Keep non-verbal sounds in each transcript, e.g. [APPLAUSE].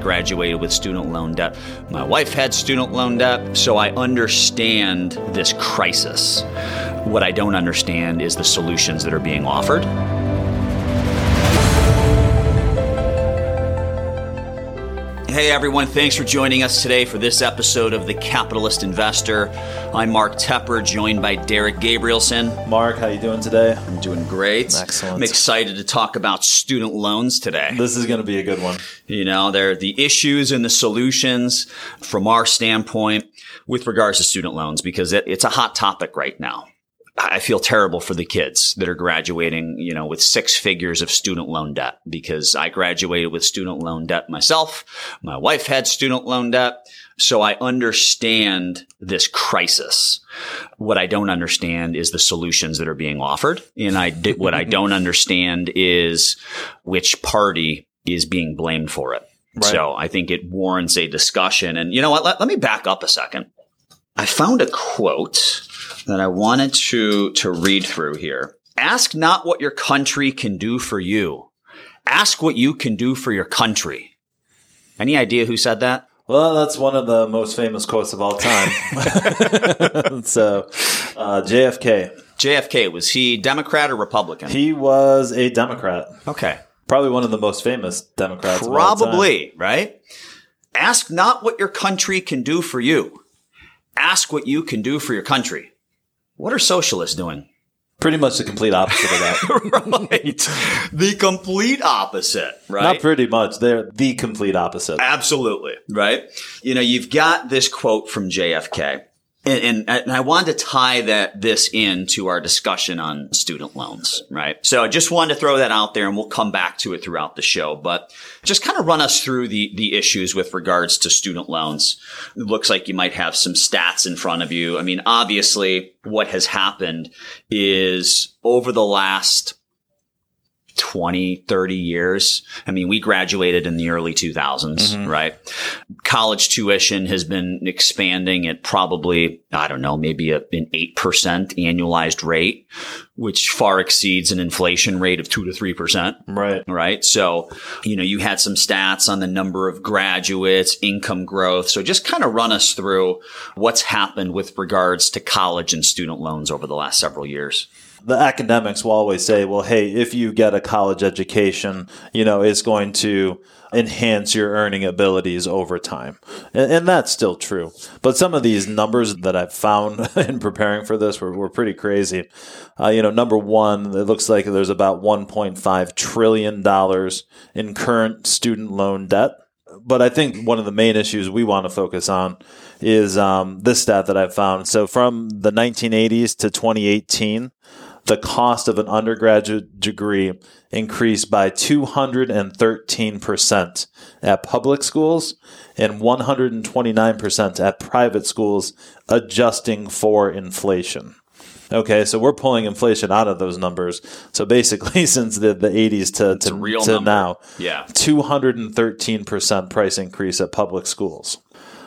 graduated with student loan debt. My wife had student loan debt, so I understand this crisis. What I don't understand is the solutions that are being offered. Hey everyone, thanks for joining us today for this episode of The Capitalist Investor. I'm Mark Tepper, joined by Derek Gabrielsen. Mark, how you doing today? I'm doing great. Excellent. I'm excited to talk about student loans today. This is going to be a good one. You know, they're the issues and the solutions from our standpoint with regards to student loans because it, it's a hot topic right now. I feel terrible for the kids that are graduating, you know, with six figures of student loan debt because I graduated with student loan debt myself. My wife had student loan debt. So I understand this crisis. What I don't understand is the solutions that are being offered. And I did, what I don't [LAUGHS] understand is which party is being blamed for it. Right. So I think it warrants a discussion. And you know what? Let, let me back up a second. I found a quote that I wanted to, to read through here. Ask not what your country can do for you. Ask what you can do for your country. Any idea who said that? Well, that's one of the most famous quotes of all time. [LAUGHS] so, uh, JFK. JFK, was he Democrat or Republican? He was a Democrat. okay. Probably one of the most famous Democrats. of all time. Probably, right? Ask not what your country can do for you. Ask what you can do for your country. What are socialists doing? Pretty much the complete opposite of that. [LAUGHS] right. The complete opposite, right? Not pretty much. They're the complete opposite. Absolutely. Right. You know, you've got this quote from JFK. And, and, and I wanted to tie that this into our discussion on student loans, right? So I just wanted to throw that out there and we'll come back to it throughout the show, but just kind of run us through the, the issues with regards to student loans. It looks like you might have some stats in front of you. I mean, obviously what has happened is over the last 20, 30 years. I mean, we graduated in the early 2000s, mm-hmm. right? College tuition has been expanding at probably, I don't know, maybe a, an 8% annualized rate, which far exceeds an inflation rate of 2 to 3%. Right. Right. So, you know, you had some stats on the number of graduates, income growth. So just kind of run us through what's happened with regards to college and student loans over the last several years. The academics will always say, well, hey, if you get a college education, you know, it's going to enhance your earning abilities over time. And, and that's still true. But some of these numbers that I've found [LAUGHS] in preparing for this were, were pretty crazy. Uh, you know, number one, it looks like there's about $1.5 trillion in current student loan debt. But I think one of the main issues we want to focus on is um, this stat that I've found. So from the 1980s to 2018, the cost of an undergraduate degree increased by 213% at public schools and 129% at private schools, adjusting for inflation. Okay, so we're pulling inflation out of those numbers. So basically, [LAUGHS] since the, the 80s to, to, now, Yeah. 213% price increase at public schools.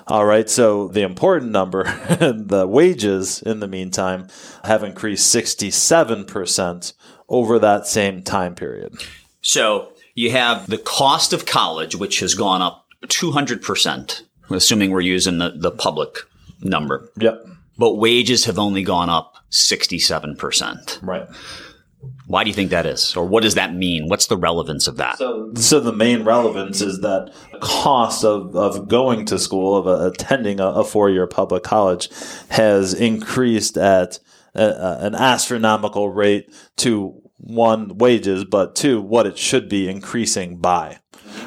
All right, so the important number, [LAUGHS] the wages in the meantime, have increased 67% over that same time period. So you have the cost of college, which has gone up 200%, assuming we're using the, the public number. Yep, But wages have only gone up 67%. right. Why do you think that is? Or what does that mean? What's the relevance of that? So, so the main relevance is that the cost of, of going to school, of uh, attending a, a four year public college, has increased at a, a- an astronomical rate to one wages, but two what it should be increasing by.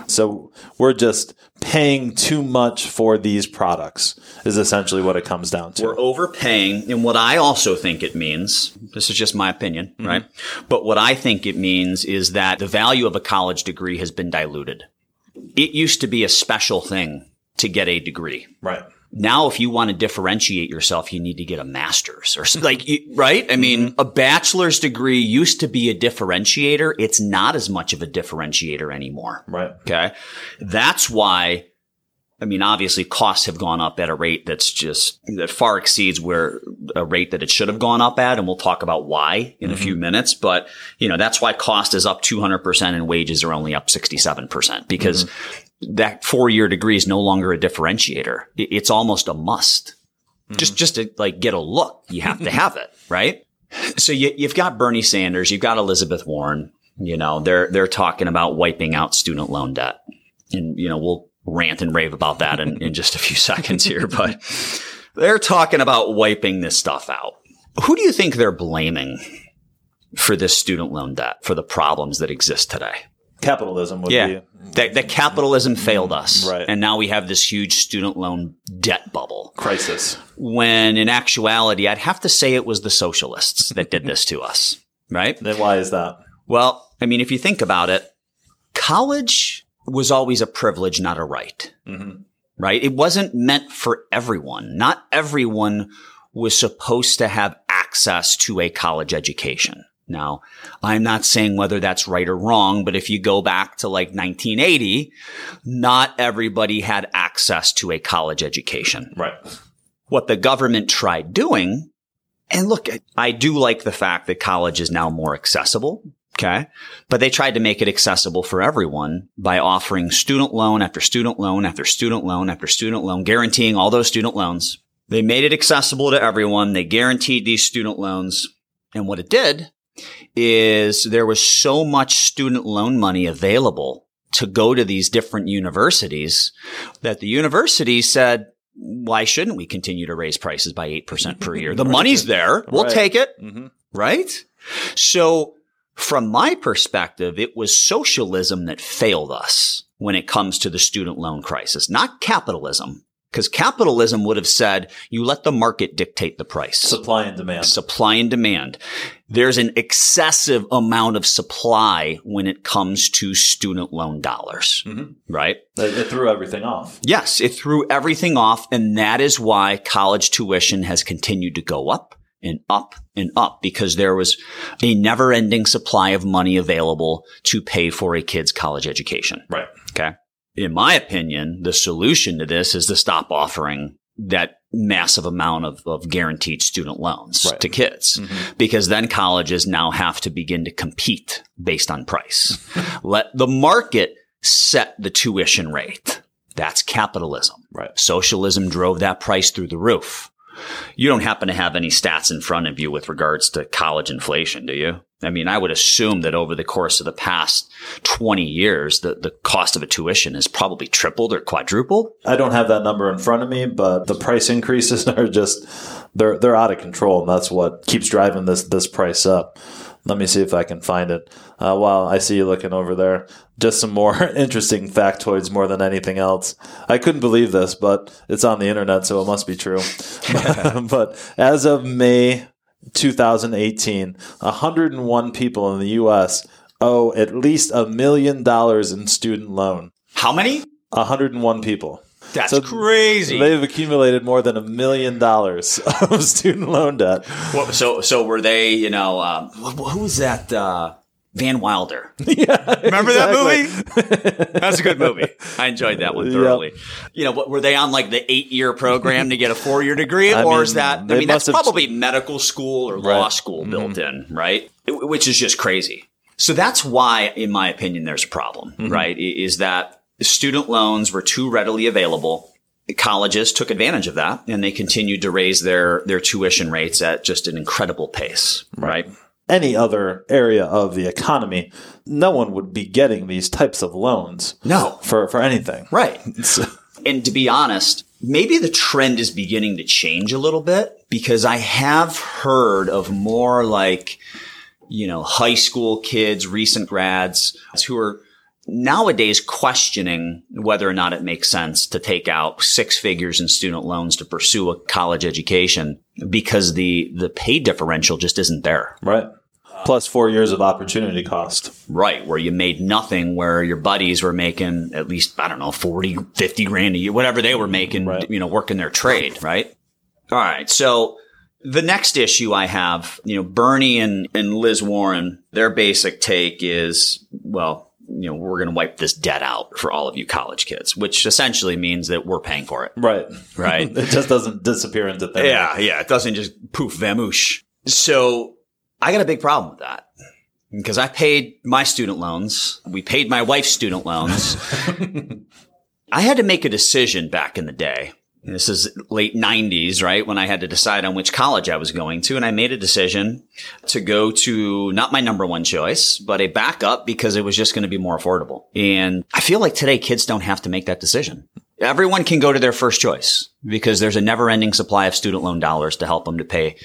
So we're just paying too much for these products is essentially what it comes down to. We're overpaying. And what I also think it means, this is just my opinion, Mm-hmm. right? But what I think it means is that the value of a college degree has been diluted. It used to be a special thing to get a degree. right. Now, if you want to differentiate yourself, you need to get a master's or something like, right? I mean, Mm-hmm. a bachelor's degree used to be a differentiator. It's not as much of a differentiator anymore. Right. Okay. That's why I mean, obviously costs have gone up at a rate that's just, that far exceeds where a rate that it should have gone up at. And we'll talk about why in a few minutes. But, you know, that's why cost is up 200% and wages are only up 67% because that four year degree is no longer a differentiator. It's almost a must. Mm-hmm. Just, just to like get a look, you have to have it, [LAUGHS] right? So you, you've got Bernie Sanders, you've got Elizabeth Warren, you know, they're, they're talking about wiping out student loan debt. And, you know, we'll rant and rave about that in, in just a few [LAUGHS] seconds here, but they're talking about wiping this stuff out. Who do you think they're blaming for this student loan debt, for the problems that exist today? Capitalism would Yeah. be That, that capitalism failed us. Right. And now we have this huge student loan debt bubble. crisis. When in actuality, I'd have to say it was the socialists that did this to us. Right? Then why is that? Well, I mean, if you think about it, college was always a privilege, not a right. Mm-hmm. Right? It wasn't meant for everyone. Not everyone was supposed to have access to a college education. Now, I'm not saying whether that's right or wrong, but if you go back to like 1980, not everybody had access to a college education Right. what the government tried doing. And look, I do like the fact that college is now more accessible. Okay. But they tried to make it accessible for everyone by offering student loan after student loan after student loan after student loan, guaranteeing all those student loans. They made it accessible to everyone. They guaranteed these student loans. And what it did is there was so much student loan money available to go to these different universities that the university said, why shouldn't we continue to raise prices by 8% per year? [LAUGHS] The money's there. We'll Right. take it. Mhm. Right? So from my perspective, it was socialism that failed us when it comes to the student loan crisis, not capitalism. Because capitalism would have said, you let the market dictate the price Supply and demand. supply and demand. There's an excessive amount of supply when it comes to student loan dollars, mm-hmm. right? It, it threw everything off. Yes, it threw everything off. And that is why college tuition has continued to go up and up and up because there was a never ending supply of money available to pay for a kid's college education. Right. Okay. In my opinion, the solution to this is to stop offering that massive amount of, of guaranteed student loans Right. to kids mm-hmm. because then colleges now have to begin to compete based on price. [LAUGHS] Let the market set the tuition rate. That's capitalism. Right. Socialism drove that price through the roof. You don't happen to have any stats in front of you with regards to college inflation, do you? I mean, I would assume that over the course of the past 20 years, the, the cost of a tuition has probably tripled or quadrupled. I don't have that number in front of me, but the price increases [LAUGHS] are just they're they're out of control, and that's what keeps driving this this price up. Let me see if I can find it. Uh, while I see you looking over there, just some more [LAUGHS] interesting factoids more than anything else. I couldn't believe this, but it's on the internet, so it must be true. [LAUGHS] but as of May 2018, 101 people in the U.S. owe at least a million dollars in student loan. How many? 101 people. That's So crazy. They've accumulated more than a million dollars [LAUGHS] of student loan debt. What- so, so were they, you know, um, who was that? Uh, Van Wilder. [LAUGHS] yeah, Remember that movie? [LAUGHS] That's a good movie. I enjoyed that one thoroughly. You know, were they on like the eight year program to get a four year degree? [LAUGHS] I or mean, is that, I mean, that's must have- probably medical school or law Right. school mm-hmm. built in, right? Which is just crazy. So that's why, in my opinion, there's a problem, mm-hmm. right? Is that student loans were too readily available. Colleges took advantage of that and they continued to raise their, their tuition rates at just an incredible pace, right? Any other area of the economy, no one would be getting these types of loans No. for, for anything. Right. [LAUGHS] So- and to be honest, maybe the trend is beginning to change a little bit because I have heard of more like, you know, high school kids, recent grads who are nowadays questioning whether or not it makes sense to take out six figures in student loans to pursue a college education because the, the pay differential just isn't there. right. Plus four years of opportunity cost. Right. Where you made nothing, where your buddies were making at least, I don't know, 40, 50 grand a year, whatever they were making, Right. you know, working their trade. Right. All right. So the next issue I have, you know, Bernie and, and Liz Warren, their basic take is, well, you know, we're going to wipe this debt out for all of you college kids, which essentially means that we're paying for it. Right. Right. [LAUGHS] it just doesn't disappear into thin air. Yeah. Yeah. It doesn't just poof vamoosh. So I got a big problem with that because I paid my student loans. We paid my wife's student loans. [LAUGHS] I had to make a decision back in the day. This is late 90s, right? When I had to decide on which college I was going to. And I made a decision to go to not my number one choice, but a backup because it was just going to be more affordable. And I feel like today kids don't have to make that decision. Everyone can go to their first choice because there's a never ending supply of student loan dollars to help them to pay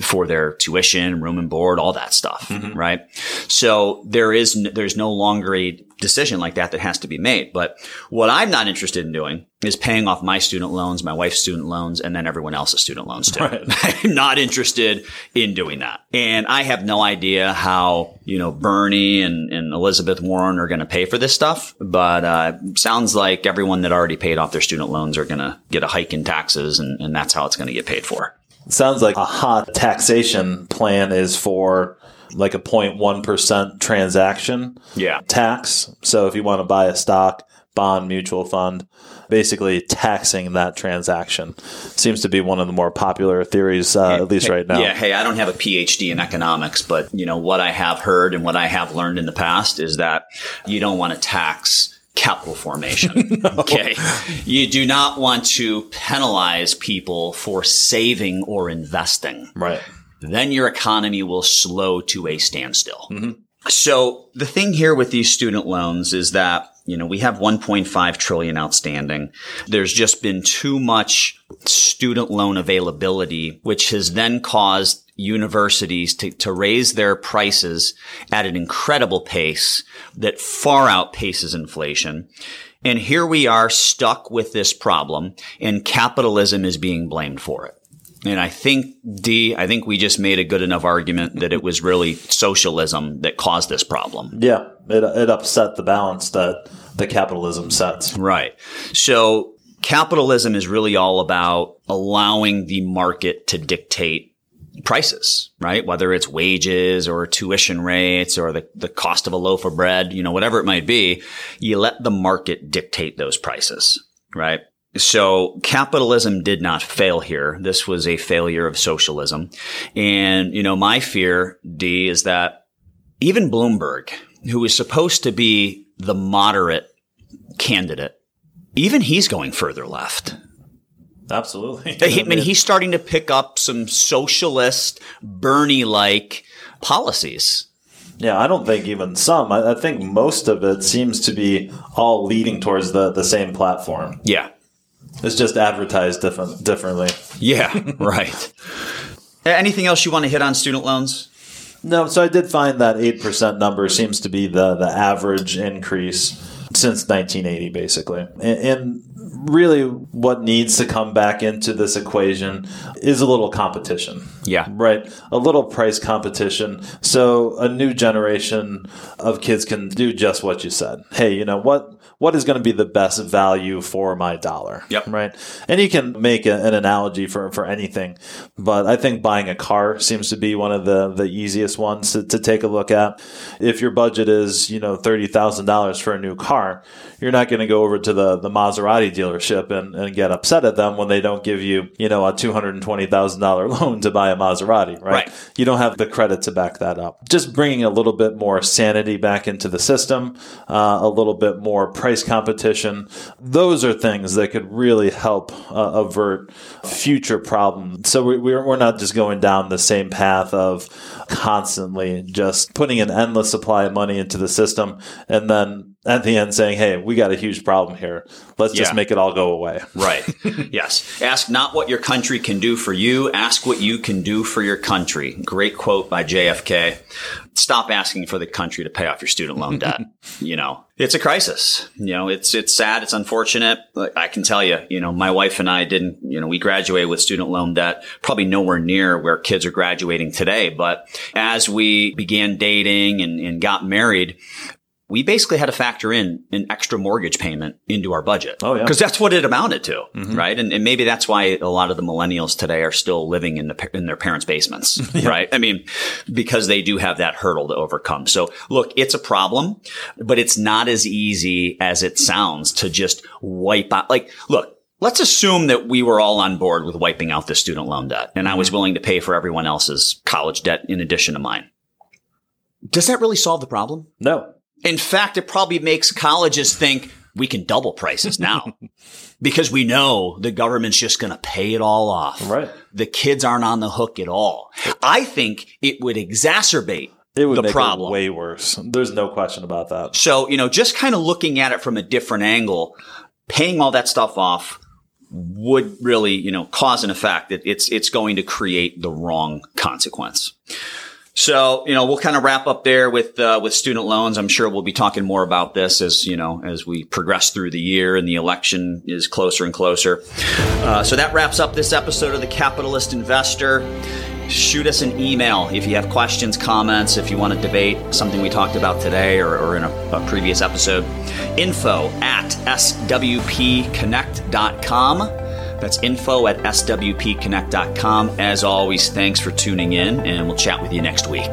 for their tuition, room and board, all that stuff. Right. So there is, n- there's no longer a decision like that that has to be made. But what I'm not interested in doing is paying off my student loans, my wife's student loans, and then everyone else's student loans too. [LAUGHS] I'm not interested in doing that. And I have no idea how, you know, Bernie and, and Elizabeth Warren are going to pay for this stuff. But, uh, sounds like everyone that already paid off their student loans are going to get a hike in taxes and, and that's how it's going to get paid for. Sounds like a hot taxation plan is for like a 0.1% transaction Yeah. tax. So if you want to buy a stock, bond, mutual fund, basically taxing that transaction seems to be one of the more popular theories, uh, at least right now. Yeah. Hey, I don't have a PhD in economics, but you know, what I have heard and what I have learned in the past is that you don't want to tax capital formation. [LAUGHS] Okay. You do not want to penalize people for saving or investing. Right. Then your economy will slow to a standstill. Mm-hmm. So the thing here with these student loans is that, you know, we have 1.5 trillion outstanding. There's just been too much student loan availability, which has then caused universities to, to raise their prices at an incredible pace that far outpaces inflation. And here we are stuck with this problem and capitalism is being blamed for it. And I think, D, I think we just made a good enough argument that it was really socialism that caused this problem. Yeah. It, it upset the balance that the capitalism sets. Right. So capitalism is really all about allowing the market to dictate prices, right? Whether it's wages or tuition rates or the, the cost of a loaf of bread, you know, whatever it might be, you let the market dictate those prices, right? So capitalism did not fail here. This was a failure of socialism. And, you know, my fear, D, is that even Bloomberg, who is supposed to be the moderate candidate, even he's going further left. Absolutely. I [LAUGHS] mean, he's starting to pick up some socialist, Bernie like policies. Yeah, I don't think even some. I, I think most of it seems to be all leading towards the, the same platform. Yeah. It's just advertised different, differently. Yeah. [LAUGHS] right. Anything else you want to hit on student loans? No, so I did find that 8% number seems to be the, the average increase since 1980, basically. And, and really, what needs to come back into this equation is a little competition. Yeah. Right. A little price competition. So a new generation of kids can do just what you said. Hey, you know what? What is going to be the best value for my dollar? Yep. Right. And you can make a, an analogy for, for anything, but I think buying a car seems to be one of the, the easiest ones to, to take a look at. If your budget is, you know, $30,000 for a new car, you're not going to go over to the, the Maserati dealership and, and get upset at them when they don't give you, you know, a $220,000 [LAUGHS] loan to buy a Maserati, right? Right. You don't have the credit to back that up. Just bringing a little bit more sanity back into the system, uh, a little bit more price competition. Those are things that could really help uh, avert future problems. So we, we're, we're not just going down the same path of constantly just putting an endless supply of money into the system and then at the end saying, hey, we got a huge problem here. Let's just Yeah. make it all go away. Right. [LAUGHS] yes. Ask not what your country can do for you. Ask what you can do for your country. Great quote by JFK. Stop asking for the country to pay off your student loan debt. [LAUGHS] you know, it's a crisis. You know, it's, it's sad. It's unfortunate. I can tell you, you know, my wife and I didn't, you know, we graduated with student loan debt, probably nowhere near where kids are graduating today. But as we began dating and, and got married, we basically had to factor in an extra mortgage payment into our budget. Oh, yeah. Because that's what it amounted to, mm-hmm. right? And, and maybe that's why a lot of the millennials today are still living in the in their parents' basements, [LAUGHS] right? I mean, because they do have that hurdle to overcome. So look, it's a problem, but it's not as easy as it sounds to just wipe out. Like, look. Let's assume that we were all on board with wiping out the student loan debt and I was mm-hmm. willing to pay for everyone else's college debt in addition to mine. Does that really solve the problem? No. In fact, it probably makes colleges think we can double prices now [LAUGHS] because we know the government's just going to pay it all off. Right. The kids aren't on the hook at all. I think it would exacerbate It would the make problem. it way worse. There's no question about that. So, you know, just kind of looking at it from a different angle, paying all that stuff off would really, you know, cause an effect that it's, it's going to create the wrong consequence. So, you know, we'll kind of wrap up there with, uh, with student loans. I'm sure we'll be talking more about this as, you know, as we progress through the year and the election is closer and closer. Uh, so that wraps up this episode of The Capitalist Investor shoot us an email if you have questions, comments, if you want to debate something we talked about today or, or in a, a previous episode. Info at swpconnect.com. That's info at swpconnect.com. As always, thanks for tuning in, and we'll chat with you next week.